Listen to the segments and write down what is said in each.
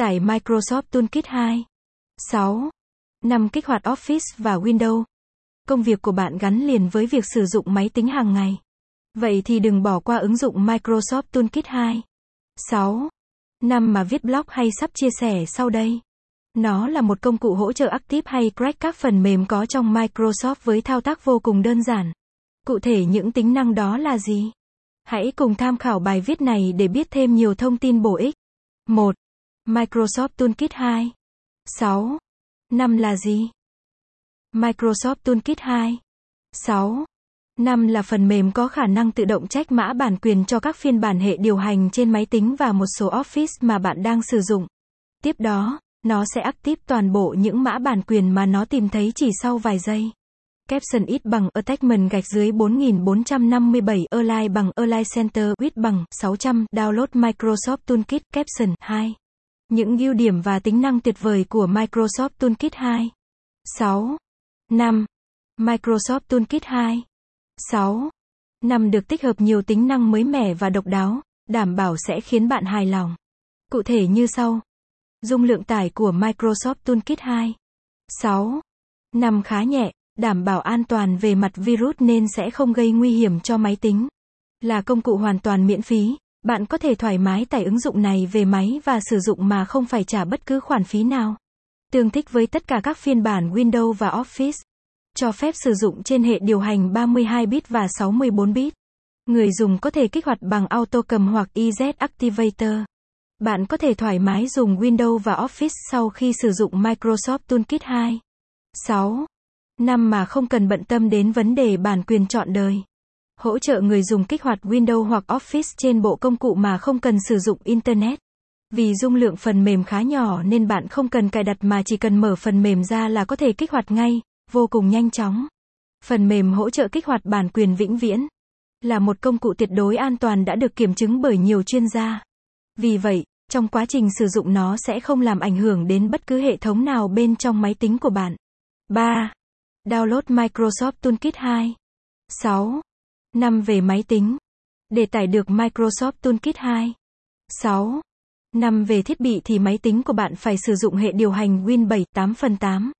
Tải Microsoft Toolkit 2. 6. 5. Kích hoạt Office và Windows. Công việc của bạn gắn liền với việc sử dụng máy tính hàng ngày. Vậy thì đừng bỏ qua ứng dụng Microsoft Toolkit 2. 6. 5 mà viết blog hay sắp chia sẻ sau đây. Nó là một công cụ hỗ trợ Active hay Crack các phần mềm có trong Microsoft với thao tác vô cùng đơn giản. Cụ thể những tính năng đó là gì? Hãy cùng tham khảo bài viết này để biết thêm nhiều thông tin bổ ích. 1. Microsoft Toolkit 2. 6. 5 là gì? Microsoft Toolkit 2. 6. 5 là phần mềm có khả năng tự động trách mã bản quyền cho các phiên bản hệ điều hành trên máy tính và một số Office mà bạn đang sử dụng. Tiếp đó, nó sẽ active toàn bộ những mã bản quyền mà nó tìm thấy chỉ sau vài giây. Caption ít bằng attachment gạch dưới 4457 Align bằng Align Center with bằng 600 Download Microsoft Toolkit Caption 2 những ưu điểm và tính năng tuyệt vời của Microsoft Toolkit 2 6. 5. Microsoft Toolkit 2 6. 5 được tích hợp nhiều tính năng mới mẻ và độc đáo, đảm bảo sẽ khiến bạn hài lòng. Cụ thể như sau. Dung lượng tải của Microsoft Toolkit 2. 6. 5 khá nhẹ, đảm bảo an toàn về mặt virus nên sẽ không gây nguy hiểm cho máy tính. Là công cụ hoàn toàn miễn phí, bạn có thể thoải mái tải ứng dụng này về máy và sử dụng mà không phải trả bất cứ khoản phí nào. Tương thích với tất cả các phiên bản Windows và Office. Cho phép sử dụng trên hệ điều hành 32 bit và 64 bit. Người dùng có thể kích hoạt bằng auto cầm hoặc EZ Activator. Bạn có thể thoải mái dùng Windows và Office sau khi sử dụng Microsoft Toolkit 2. 6. 5 mà không cần bận tâm đến vấn đề bản quyền chọn đời. Hỗ trợ người dùng kích hoạt Windows hoặc Office trên bộ công cụ mà không cần sử dụng Internet. Vì dung lượng phần mềm khá nhỏ nên bạn không cần cài đặt mà chỉ cần mở phần mềm ra là có thể kích hoạt ngay, vô cùng nhanh chóng. Phần mềm hỗ trợ kích hoạt bản quyền vĩnh viễn. Là một công cụ tuyệt đối an toàn đã được kiểm chứng bởi nhiều chuyên gia. Vì vậy, trong quá trình sử dụng nó sẽ không làm ảnh hưởng đến bất cứ hệ thống nào bên trong máy tính của bạn. 3. Download Microsoft Toolkit 2. 6. 5 về máy tính. Để tải được Microsoft Toolkit 2. 6. 5 về thiết bị thì máy tính của bạn phải sử dụng hệ điều hành Win 7 8 phần 8.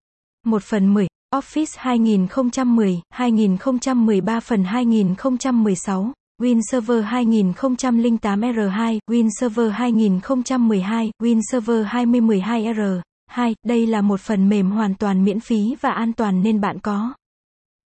1 phần 10. Office 2010, 2013 phần 2016. Win Server 2008R2, Win Server 2012, Win Server 2012R. 2. Đây là một phần mềm hoàn toàn miễn phí và an toàn nên bạn có